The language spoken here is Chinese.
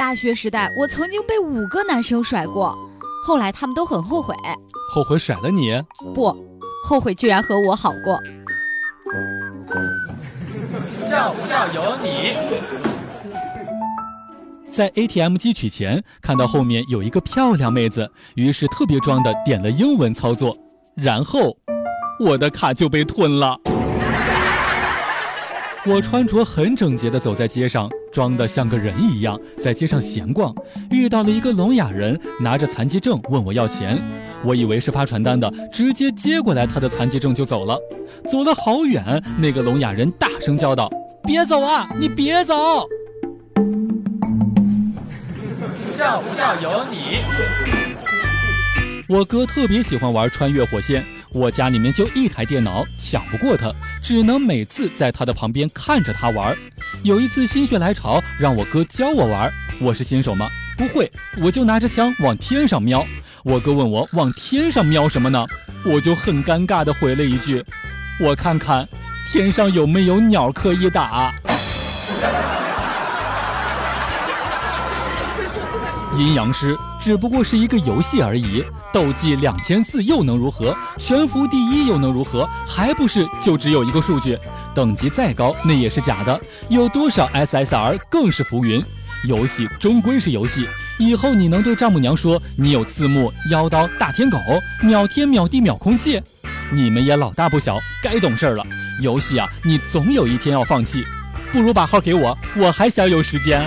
大学时代我曾经被五个男生甩过，后来他们都很后悔。后悔甩了你？不，后悔居然和我好过。笑不笑由你。在 ATM 机取钱，看到后面有一个漂亮妹子，于是特别装的点了英文操作，然后我的卡就被吞了。我穿着很整洁的走在街上，装的像个人一样，在街上闲逛，遇到了一个聋哑人，拿着残疾证问我要钱，我以为是发传单的，直接接过来他的残疾证就走了。走了好远，那个聋哑人大声叫道：“别走啊，你别走！”笑不笑由你。我哥特别喜欢玩穿越火线。我家里面就一台电脑，抢不过他，只能每次在他的旁边看着他玩。有一次心血来潮，让我哥教我玩。我是新手吗？不会，我就拿着枪往天上瞄。我哥问我往天上瞄什么呢？我就很尴尬的回了一句：“我看看天上有没有鸟可以打。”阴阳师只不过是一个游戏而已，斗技两千四又能如何？悬浮第一又能如何？还不是就只有一个数据，等级再高那也是假的。有多少 SSR 更是浮云？游戏终归是游戏，以后你能对丈母娘说你有刺目、妖刀、大天狗、秒天秒地秒空气？你们也老大不小，该懂事儿了。游戏啊，你总有一天要放弃，不如把号给我，我还想有时间。